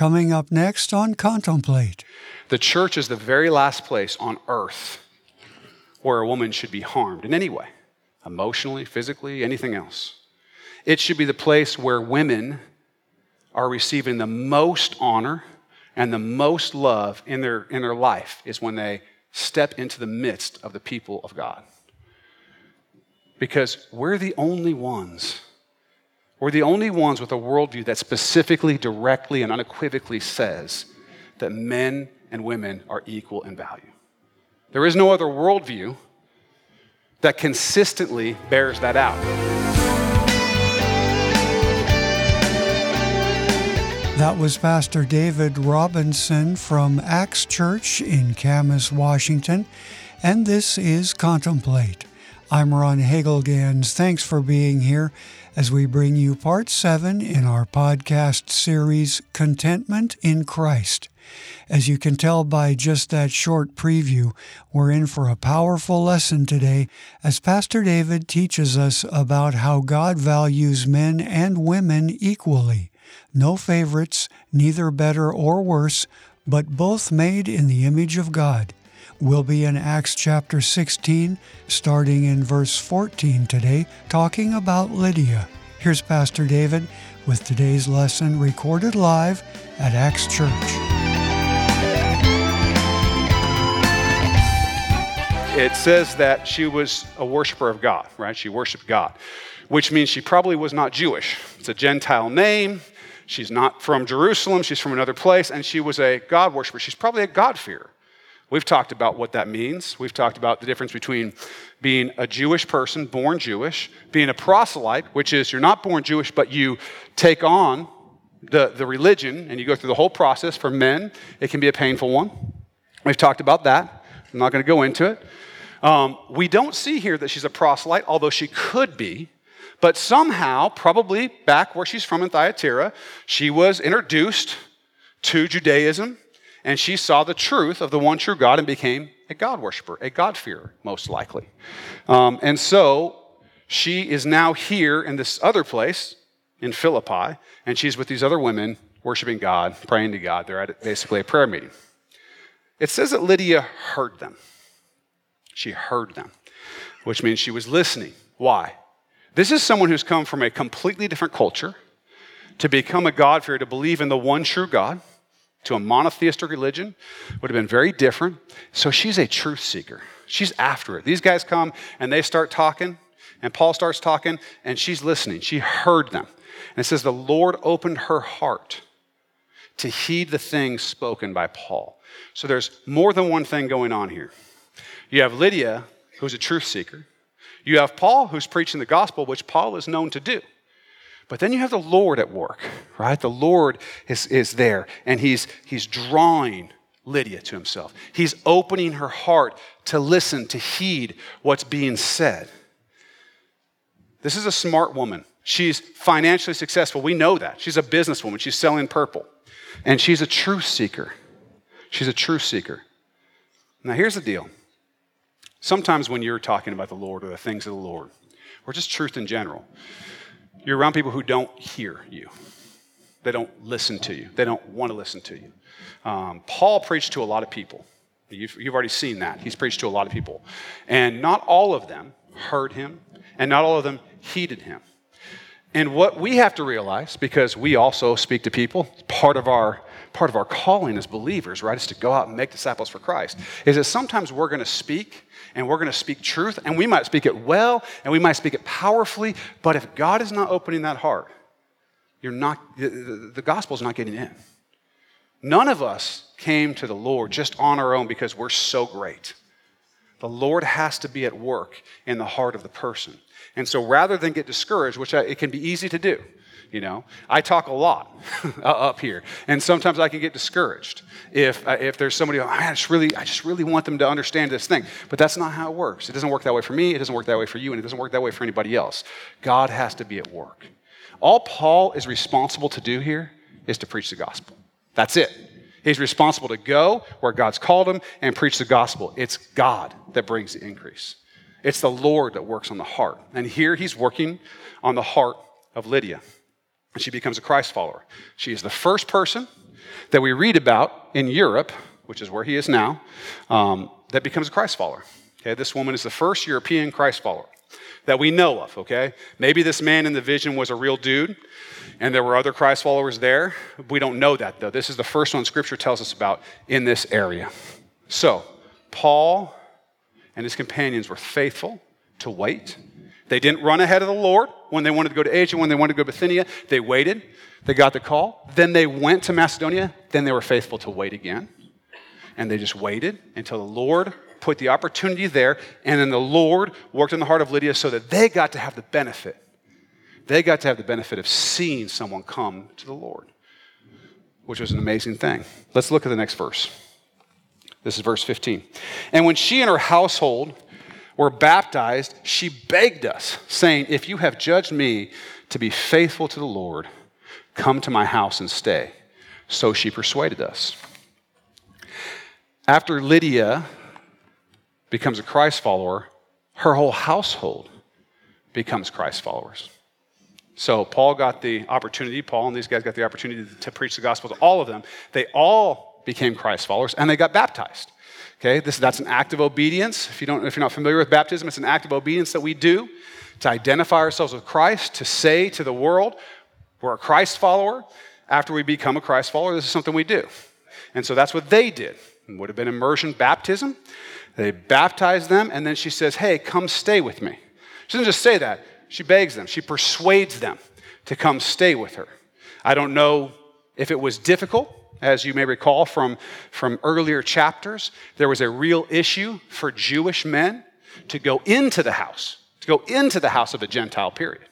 coming up next on Contemplate. The church is the very last place on earth where a woman should be harmed in any way emotionally, physically, anything else. It should be the place where women are receiving the most honor and the most love in their, in their life is when they step into the midst of the people of God. Because we're the only ones, we're the only ones with a worldview that specifically, directly, and unequivocally says that men and women are equal in value. There is no other worldview that consistently bears that out. That was Pastor David Robinson from Acts Church in Camas, Washington, and this is Contemplate. I'm Ron Hagelgans. Thanks for being here as we bring you part seven in our podcast series, Contentment in Christ. As you can tell by just that short preview, we're in for a powerful lesson today as Pastor David teaches us about how God values men and women equally no favorites, neither better or worse, but both made in the image of God. We'll be in Acts chapter 16, starting in verse 14 today, talking about Lydia. Here's Pastor David with today's lesson recorded live at Acts Church. It says that she was a worshiper of God, right? She worshiped God, which means she probably was not Jewish. It's a Gentile name. She's not from Jerusalem, she's from another place, and she was a God worshiper. She's probably a God-fearer. We've talked about what that means. We've talked about the difference between being a Jewish person, born Jewish, being a proselyte, which is you're not born Jewish, but you take on the, the religion and you go through the whole process. For men, it can be a painful one. We've talked about that. I'm not going to go into it. Um, we don't see here that she's a proselyte, although she could be. But somehow, probably back where she's from in Thyatira, she was introduced to Judaism and she saw the truth of the one true God and became a God worshiper, a God-fearer, most likely. Um, and so she is now here in this other place in Philippi, and she's with these other women worshiping God, praying to God. They're at basically a prayer meeting. It says that Lydia heard them. She heard them, which means she was listening. Why? This is someone who's come from a completely different culture to become a God-fearer, to believe in the one true God, to a monotheistic religion would have been very different. So she's a truth seeker. She's after it. These guys come and they start talking, and Paul starts talking, and she's listening. She heard them. And it says, The Lord opened her heart to heed the things spoken by Paul. So there's more than one thing going on here. You have Lydia, who's a truth seeker. You have Paul who's preaching the gospel, which Paul is known to do. But then you have the Lord at work, right? The Lord is, is there, and he's, he's drawing Lydia to himself. He's opening her heart to listen, to heed what's being said. This is a smart woman. She's financially successful. We know that. She's a businesswoman. She's selling purple. And she's a truth seeker. She's a truth seeker. Now, here's the deal Sometimes when you're talking about the Lord or the things of the Lord, or just truth in general, you're around people who don't hear you. They don't listen to you. They don't want to listen to you. Um, Paul preached to a lot of people. You've, you've already seen that. He's preached to a lot of people. And not all of them heard him, and not all of them heeded him. And what we have to realize, because we also speak to people, part of our part of our calling as believers, right, is to go out and make disciples for Christ, is that sometimes we're going to speak and we're going to speak truth, and we might speak it well, and we might speak it powerfully, but if God is not opening that heart, you're not, the, the, is not getting in. None of us came to the Lord just on our own because we're so great. The Lord has to be at work in the heart of the person. And so rather than get discouraged, which I, it can be easy to do, you know? I talk a lot up here and sometimes i can get discouraged if, uh, if there's somebody I just really i just really want them to understand this thing but that's not how it works. It doesn't work that way for me it doesn't work that way for you and it doesn't work that way for anybody else. God has to be at work. All paul is responsible to do here is to preach the gospel. That's it. He's responsible to go where god's called him and preach the gospel. It's god that brings the increase. It's the lord that works on the heart. And here he's working on the heart of lydia she becomes a Christ follower. She is the first person that we read about in Europe, which is where he is now, um, that becomes a Christ follower. Okay, this woman is the first European Christ follower that we know of, okay? Maybe this man in the vision was a real dude and there were other Christ followers there. We don't know that though. This is the first one scripture tells us about in this area. So, Paul and his companions were faithful to wait. They didn't run ahead of the Lord when they wanted to go to Asia, when they wanted to go to Bithynia. They waited. They got the call. Then they went to Macedonia. Then they were faithful to wait again. And they just waited until the Lord put the opportunity there. And then the Lord worked in the heart of Lydia so that they got to have the benefit. They got to have the benefit of seeing someone come to the Lord, which was an amazing thing. Let's look at the next verse. This is verse 15. And when she and her household were baptized, she begged us, saying, If you have judged me to be faithful to the Lord, come to my house and stay. So she persuaded us. After Lydia becomes a Christ follower, her whole household becomes Christ followers. So Paul got the opportunity, Paul and these guys got the opportunity to preach the gospel to all of them. They all became Christ followers and they got baptized. Okay, this, that's an act of obedience. If, you don't, if you're not familiar with baptism, it's an act of obedience that we do to identify ourselves with Christ, to say to the world, we're a Christ follower. After we become a Christ follower, this is something we do. And so that's what they did. It would have been immersion baptism. They baptized them, and then she says, Hey, come stay with me. She doesn't just say that, she begs them, she persuades them to come stay with her. I don't know if it was difficult. As you may recall from, from earlier chapters, there was a real issue for Jewish men to go into the house, to go into the house of a Gentile, period.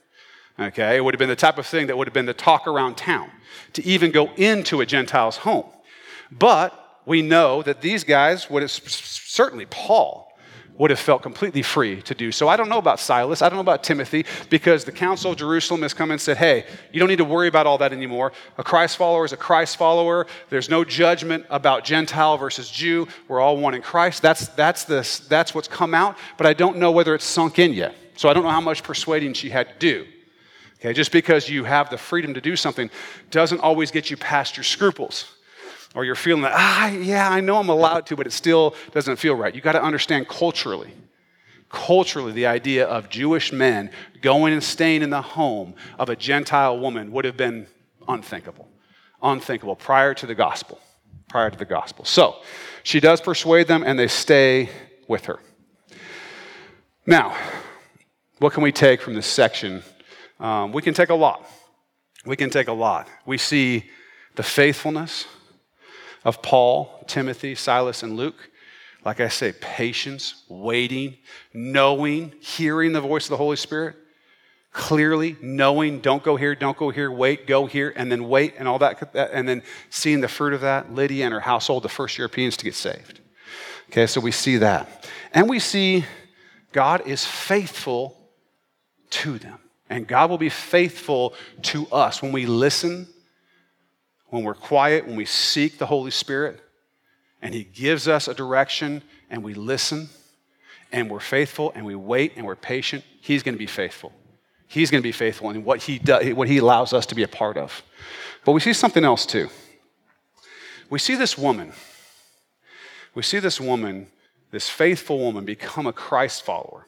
Okay, it would have been the type of thing that would have been the talk around town, to even go into a Gentile's home. But we know that these guys would have, certainly Paul, would have felt completely free to do so. I don't know about Silas. I don't know about Timothy because the Council of Jerusalem has come and said, hey, you don't need to worry about all that anymore. A Christ follower is a Christ follower. There's no judgment about Gentile versus Jew. We're all one in Christ. That's, that's, this, that's what's come out, but I don't know whether it's sunk in yet. So I don't know how much persuading she had to do. Okay, just because you have the freedom to do something doesn't always get you past your scruples or you're feeling that, ah, yeah, I know I'm allowed to, but it still doesn't feel right. You got to understand culturally. Culturally, the idea of Jewish men going and staying in the home of a Gentile woman would have been unthinkable. Unthinkable prior to the gospel. Prior to the gospel. So, she does persuade them and they stay with her. Now, what can we take from this section? Um, we can take a lot. We can take a lot. We see the faithfulness, of Paul, Timothy, Silas, and Luke. Like I say, patience, waiting, knowing, hearing the voice of the Holy Spirit, clearly knowing, don't go here, don't go here, wait, go here, and then wait, and all that, and then seeing the fruit of that. Lydia and her household, the first Europeans to get saved. Okay, so we see that. And we see God is faithful to them. And God will be faithful to us when we listen when we're quiet, when we seek the Holy Spirit, and He gives us a direction, and we listen, and we're faithful, and we wait, and we're patient, He's going to be faithful. He's going to be faithful in what he, does, what he allows us to be a part of. But we see something else too. We see this woman. We see this woman, this faithful woman, become a Christ follower.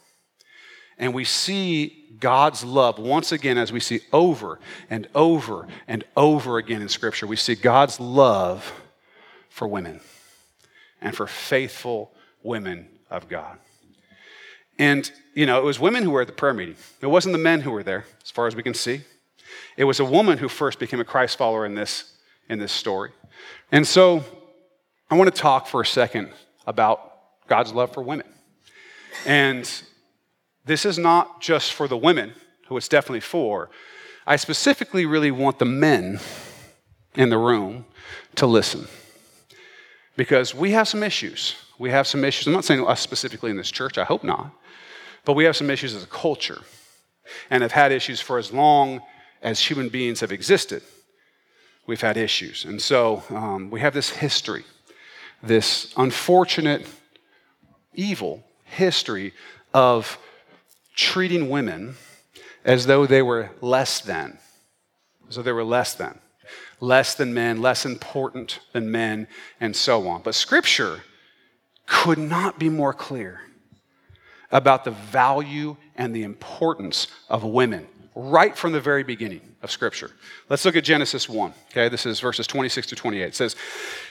And we see God's love once again, as we see over and over and over again in Scripture. We see God's love for women and for faithful women of God. And, you know, it was women who were at the prayer meeting. It wasn't the men who were there, as far as we can see. It was a woman who first became a Christ follower in this, in this story. And so I want to talk for a second about God's love for women. And this is not just for the women, who it's definitely for. I specifically really want the men in the room to listen because we have some issues. We have some issues. I'm not saying us specifically in this church, I hope not, but we have some issues as a culture and have had issues for as long as human beings have existed. We've had issues. And so um, we have this history, this unfortunate, evil history of treating women as though they were less than. As though they were less than. less than men, less important than men, and so on. But Scripture could not be more clear about the value and the importance of women right from the very beginning of Scripture. Let's look at Genesis 1. Okay, this is verses 26 to 28. It says,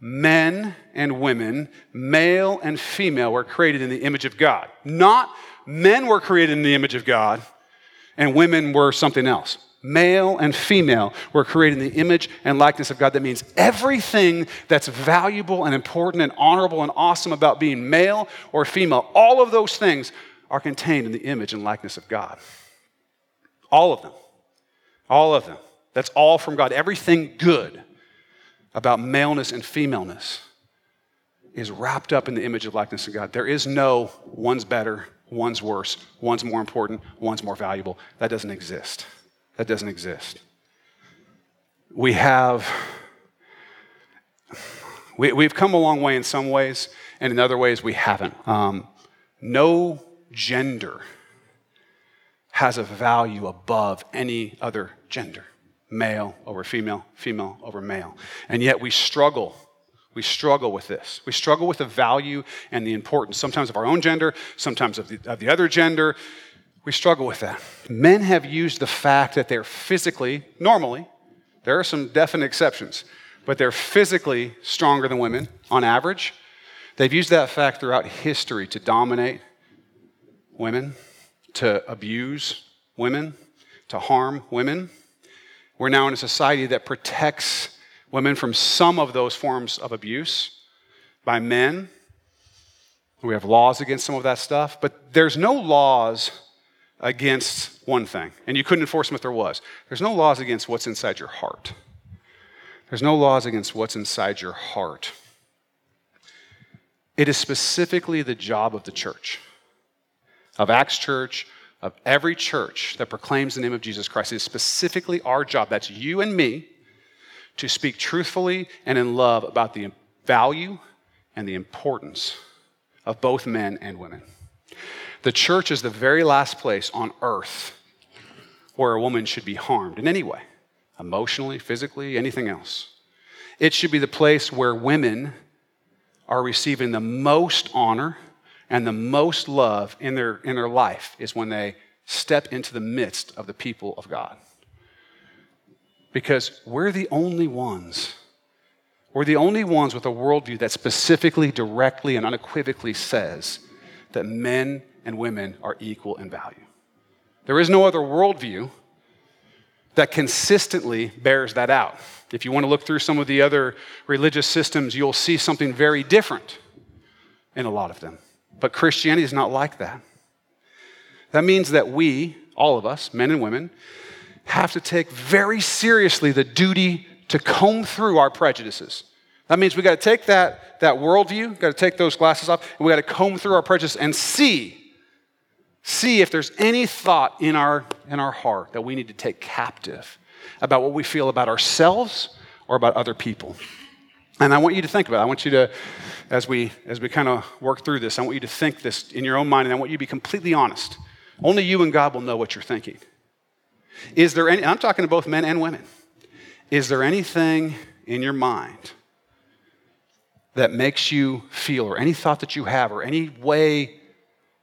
Men and women, male and female, were created in the image of God. Not men were created in the image of God and women were something else male and female, were created in the image and likeness of God. That means everything that's valuable and important and honorable and awesome about being male or female, all of those things are contained in the image and likeness of God. All of them. All of them. That's all from God. Everything good about maleness and femaleness is wrapped up in the image of likeness of God. There is no one's better, one's worse, one's more important, one's more valuable. That doesn't exist. That doesn't exist. We have, we, we've come a long way in some ways, and in other ways we haven't. Um, no gender has a value above any other gender male over female, female over male. And yet we struggle. We struggle with this. We struggle with the value and the importance, sometimes of our own gender, sometimes of the, of the other gender, we struggle with that. Men have used the fact that they're physically, normally, there are some definite exceptions, but they're physically stronger than women on average. They've used that fact throughout history to dominate women, to abuse women, to harm women. We're now in a society that protects women from some of those forms of abuse by men. We have laws against some of that stuff, but there's no laws against one thing, and you couldn't enforce them if there was. There's no laws against what's inside your heart. There's no laws against what's inside your heart. It is specifically the job of the church, of Acts Church, of every church that proclaims the name of Jesus Christ. It is specifically our job, that's you and me, to speak truthfully and in love about the value and the importance of both men and women. The church is the very last place on earth where a woman should be harmed in any way emotionally, physically, anything else. It should be the place where women are receiving the most honor and the most love in their, in their life is when they step into the midst of the people of God. Because we're the only ones, we're the only ones with a worldview that specifically, directly, and unequivocally says that men and women are equal in value. There is no other worldview that consistently bears that out. If you want to look through some of the other religious systems, you'll see something very different in a lot of them. But Christianity is not like that. That means that we, all of us, men and women, have to take very seriously the duty to comb through our prejudices. That means we got to take that, that worldview, got to take those glasses off, and we got to comb through our prejudices and see see if there's any thought in our, in our heart that we need to take captive about what we feel about ourselves or about other people. And I want you to think about it. I want you to, as we, as we kind of work through this, I want you to think this in your own mind, and I want you to be completely honest. Only you and God will know what you're thinking. Is there any, I'm talking to both men and women, is there anything in your mind that makes you feel, or any thought that you have, or any way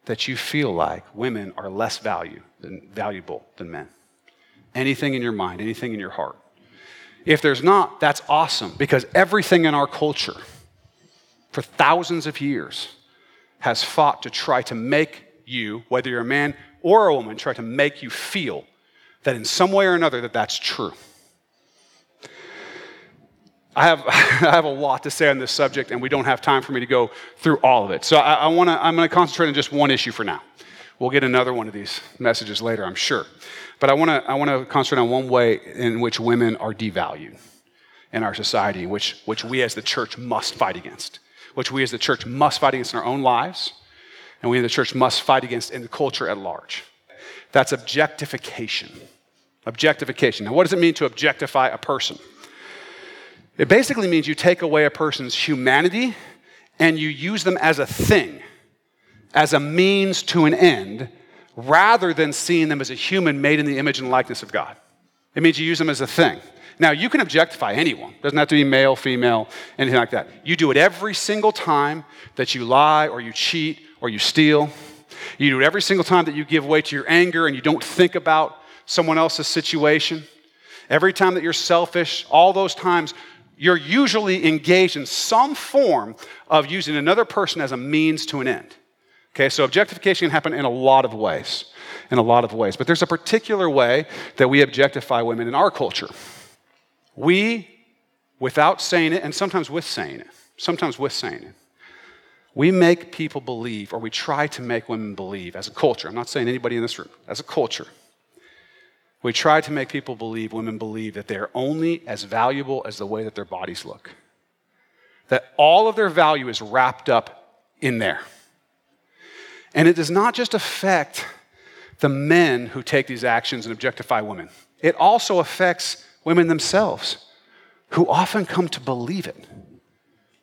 that you feel like women are less value than, valuable than men. Anything in your mind, anything in your heart. If there's not, that's awesome because everything in our culture for thousands of years has fought to try to make you, whether you're a man or a woman, try to make you feel that in some way or another that that's true. I have, I have a lot to say on this subject, and we don't have time for me to go through all of it. So I, I wanna, I'm going to concentrate on just one issue for now. We'll get another one of these messages later, I'm sure. But I want to I wanna concentrate on one way in which women are devalued. in our society, which, which we as the church must fight against, which we as the church must fight against in our own lives, and we in the church must fight against in the culture at large. That's objectification. Objectification. Now, what does it mean to objectify a person? It basically means you take away a person's humanity and you use them as a thing, as a means to an end, rather than seeing them as a human made in the image and likeness of God. It means you use them as a thing. Now, you can objectify anyone. It doesn't have to be male, female, anything like that. You do it every single time that you lie or you cheat or you steal. You do it every single time that you give way to your anger and you don't think about someone else's situation. Every time that you're selfish, all those times, you're usually engaged in some form of using another person as a means to an end. Okay, so objectification can happen in a lot of ways. In a lot of ways. But there's a particular way that we objectify women in our culture. We, without saying it, and sometimes with saying it, sometimes with saying it, we make people believe, or we try to make women believe as a culture. I'm not saying anybody in this room, as a culture. We try to make people believe, women believe, that they're only as valuable as the way that their bodies look. That all of their value is wrapped up in there. And it does not just affect the men who take these actions and objectify women, it also affects women themselves who often come to believe it.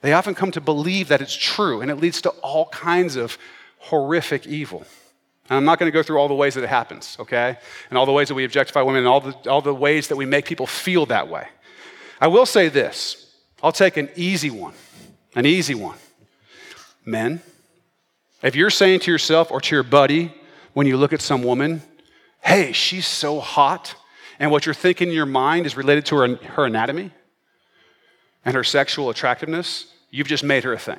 They often come to believe that it's true, and it leads to all kinds of horrific evil. And I'm not going to go through all the ways that it happens, okay? And all the ways that we objectify women and all the, all the ways that we make people feel that way. I will say this I'll take an easy one, an easy one. Men, if you're saying to yourself or to your buddy when you look at some woman, hey, she's so hot, and what you're thinking in your mind is related to her, her anatomy and her sexual attractiveness, you've just made her a thing.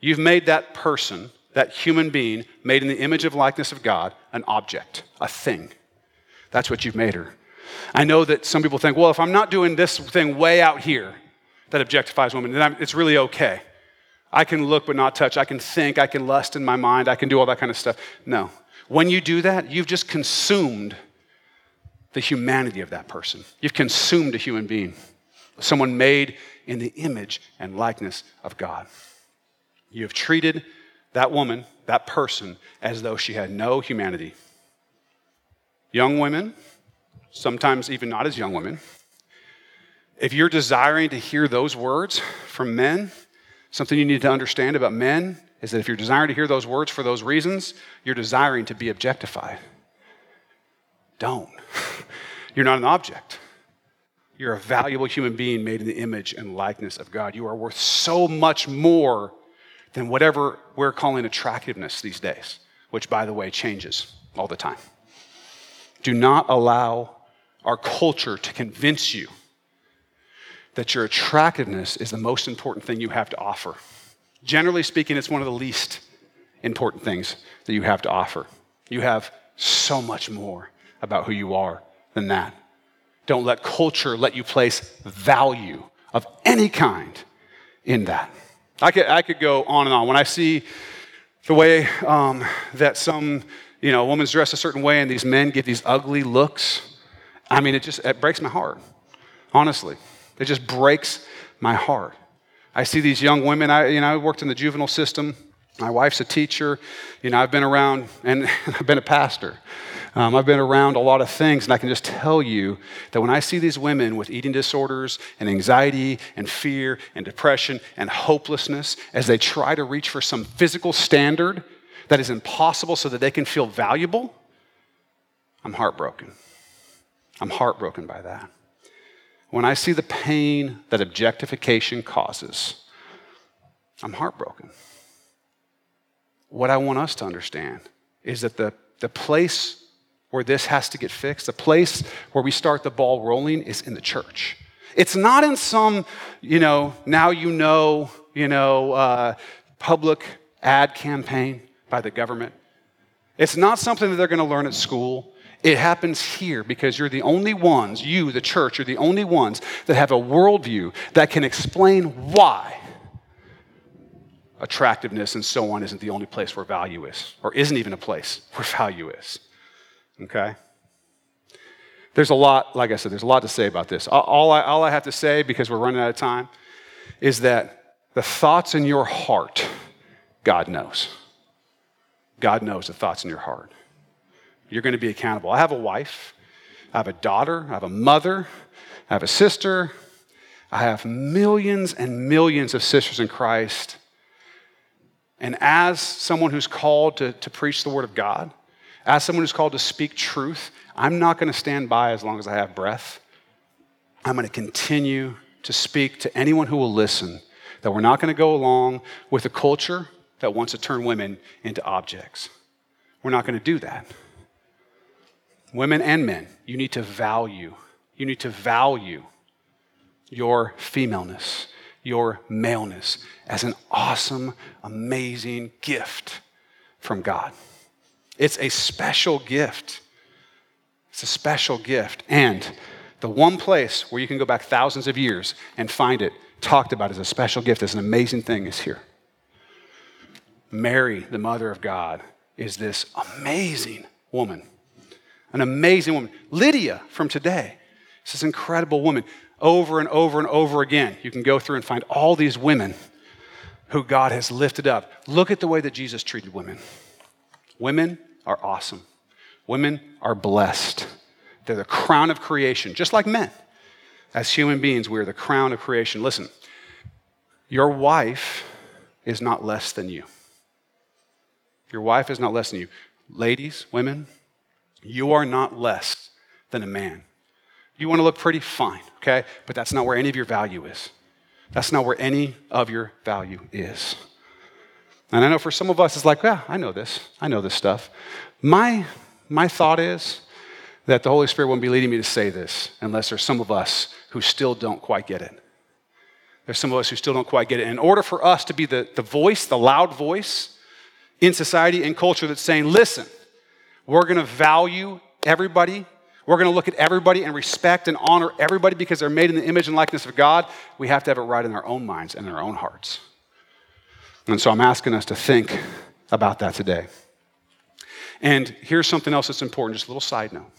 You've made that person, that human being, made in the image of likeness of God, an object, a thing. That's what you've made her. I know that some people think, well, if I'm not doing this thing way out here that objectifies women, then I'm, it's really okay. I can look but not touch. I can think. I can lust in my mind. I can do all that kind of stuff. No. When you do that, you've just consumed the humanity of that person. You've consumed a human being, someone made in the image and likeness of God. You have treated that woman, that person, as though she had no humanity. Young women, sometimes even not as young women, if you're desiring to hear those words from men, something you need to understand about men is that if you're desiring to hear those words for those reasons, you're desiring to be objectified. Don't. You're not an object. You're a valuable human being made in the image and likeness of God. You are worth so much more than whatever we're calling attractiveness these days, which, by the way, changes all the time. Do not allow our culture to convince you that your attractiveness is the most important thing you have to offer. Generally speaking, it's one of the least important things that you have to offer. You have so much more about who you are than that. Don't let culture let you place value of any kind in that. I could, I could go on and on. When I see the way um, that some, you know, woman's dressed a certain way and these men get these ugly looks, I mean, it just it breaks my heart, honestly. It just breaks my heart. I see these young women, I, you know, I worked in the juvenile system. My wife's a teacher. You know, I've been around, and I've been a pastor. Um, I've been around a lot of things, and I can just tell you that when I see these women with eating disorders and anxiety and fear and depression and hopelessness as they try to reach for some physical standard that is impossible so that they can feel valuable, I'm heartbroken. I'm heartbroken by that. When I see the pain that objectification causes, I'm heartbroken. What I want us to understand is that the, the place where this has to get fixed, the place where we start the ball rolling is in the church. It's not in some, you know, now you know, you know, uh, public ad campaign by the government. It's not something that they're going to learn at school. It happens here because you're the only ones, you, the church, are the only ones that have a worldview that can explain why attractiveness and so on isn't the only place where value is, or isn't even a place where value is. Okay? There's a lot, like I said, there's a lot to say about this. All I, all I have to say, because we're running out of time, is that the thoughts in your heart, God knows. God knows the thoughts in your heart. You're going to be accountable. I have a wife, I have a daughter, I have a mother, I have a sister, I have millions and millions of sisters in Christ. And as someone who's called to, to preach the Word of God, as someone who's called to speak truth, I'm not going to stand by as long as I have breath. I'm going to continue to speak to anyone who will listen that we're not going to go along with a culture that wants to turn women into objects. We're not going to do that. Women and men, you need to value, you need to value your femaleness, your maleness as an awesome, amazing gift from God. It's a special gift. It's a special gift. And the one place where you can go back thousands of years and find it talked about as a special gift, as an amazing thing, is here. Mary, the mother of God, is this amazing woman. An amazing woman. Lydia from today This is this incredible woman. Over and over and over again, you can go through and find all these women who God has lifted up. Look at the way that Jesus treated women. Women are awesome, women are blessed. They're the crown of creation, just like men. As human beings, we are the crown of creation. Listen, your wife is not less than you. Your wife is not less than you. Ladies, women, you are not less than a man. You want to look pretty, fine, okay? But that's not where any of your value is. That's not where any of your value is. And I know for some of us, it's like, yeah, I know this. I know this stuff. My, my thought is that the Holy Spirit won't be leading me to say this unless there's some of us who still don't quite get it. There's some of us who still don't quite get it. In order for us to be the, the voice, the loud voice in society and culture that's saying, listen, we're going to value everybody. We're going to look at everybody and respect and honor everybody because they're made in the image and likeness of God. We have to have it right in our own minds and in our own hearts. And so I'm asking us to think about that today. And here's something else that's important, just a little side note.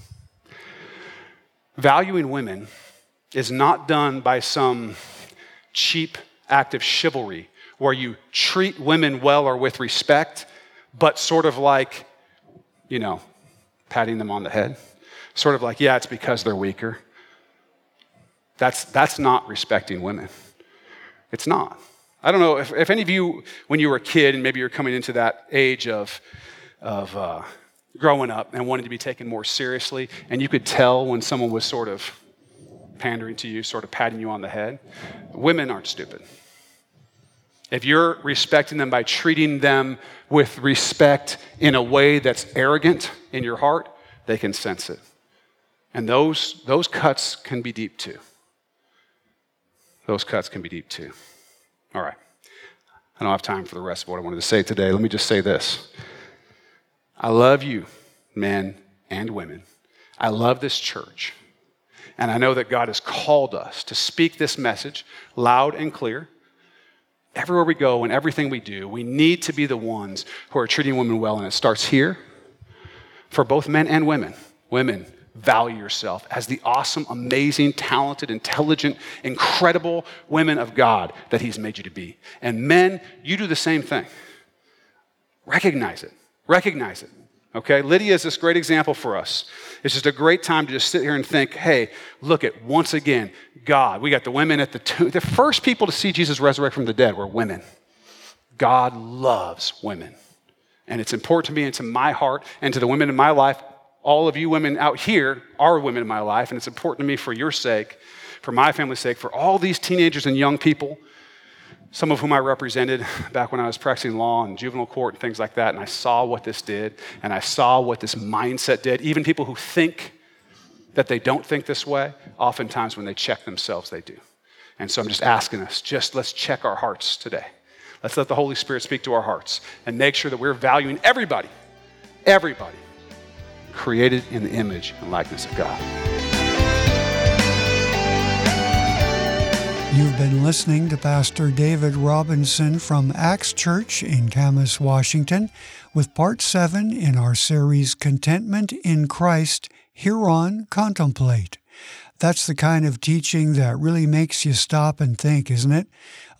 Valuing women is not done by some cheap act of chivalry where you treat women well or with respect, but sort of like, you know, patting them on the head. Sort of like, yeah, it's because they're weaker. That's, that's not respecting women. It's not. I don't know if, if any of you, when you were a kid and maybe you're coming into that age of, of uh, growing up and wanting to be taken more seriously, and you could tell when someone was sort of pandering to you, sort of patting you on the head. Women aren't stupid. If you're respecting them by treating them with respect in a way that's arrogant in your heart, they can sense it. And those, those cuts can be deep too. Those cuts can be deep too. All right. I don't have time for the rest of what I wanted to say today. Let me just say this I love you, men and women. I love this church. And I know that God has called us to speak this message loud and clear. Everywhere we go and everything we do, we need to be the ones who are treating women well. And it starts here for both men and women. Women, value yourself as the awesome, amazing, talented, intelligent, incredible women of God that He's made you to be. And men, you do the same thing. Recognize it. Recognize it. Okay? Lydia is this great example for us. It's just a great time to just sit here and think, hey, look at once again, God. We got the women at the tomb. The first people to see Jesus resurrect from the dead were women. God loves women. And it's important to me and to my heart and to the women in my life. All of you women out here are women in my life, and it's important to me for your sake, for my family's sake, for all these teenagers and young people some of whom I represented back when I was practicing law and juvenile court and things like that. And I saw what this did, and I saw what this mindset did. Even people who think that they don't think this way, oftentimes when they check themselves, they do. And so I'm just asking us, just let's check our hearts today. Let's let the Holy Spirit speak to our hearts and make sure that we're valuing everybody, everybody created in the image and likeness of God. You've been listening to Pastor David Robinson from Acts Church in Camas, Washington, with part seven in our series Contentment in Christ here on Contemplate. That's the kind of teaching that really makes you stop and think, isn't it?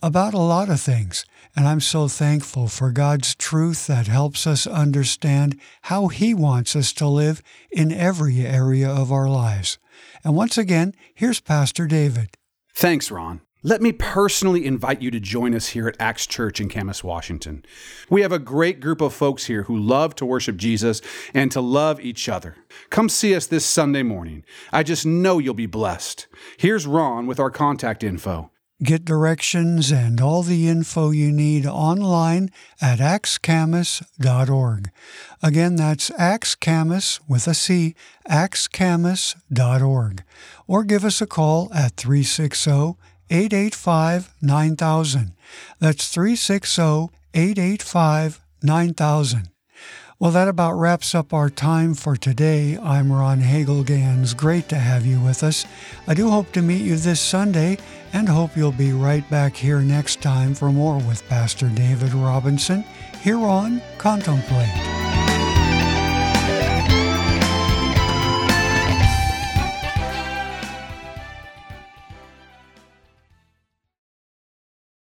About a lot of things. And I'm so thankful for God's truth that helps us understand how He wants us to live in every area of our lives. And once again, here's Pastor David. Thanks, Ron. Let me personally invite you to join us here at Acts Church in Camas, Washington. We have a great group of folks here who love to worship Jesus and to love each other. Come see us this Sunday morning. I just know you'll be blessed. Here's Ron with our contact info. Get directions and all the info you need online at actscamas.org. Again, that's actscamas with a C, actscamas.org. Or give us a call at 360 885 9000. That's 360 885 9000. Well, that about wraps up our time for today. I'm Ron Hagelgans. Great to have you with us. I do hope to meet you this Sunday and hope you'll be right back here next time for more with Pastor David Robinson here on Contemplate.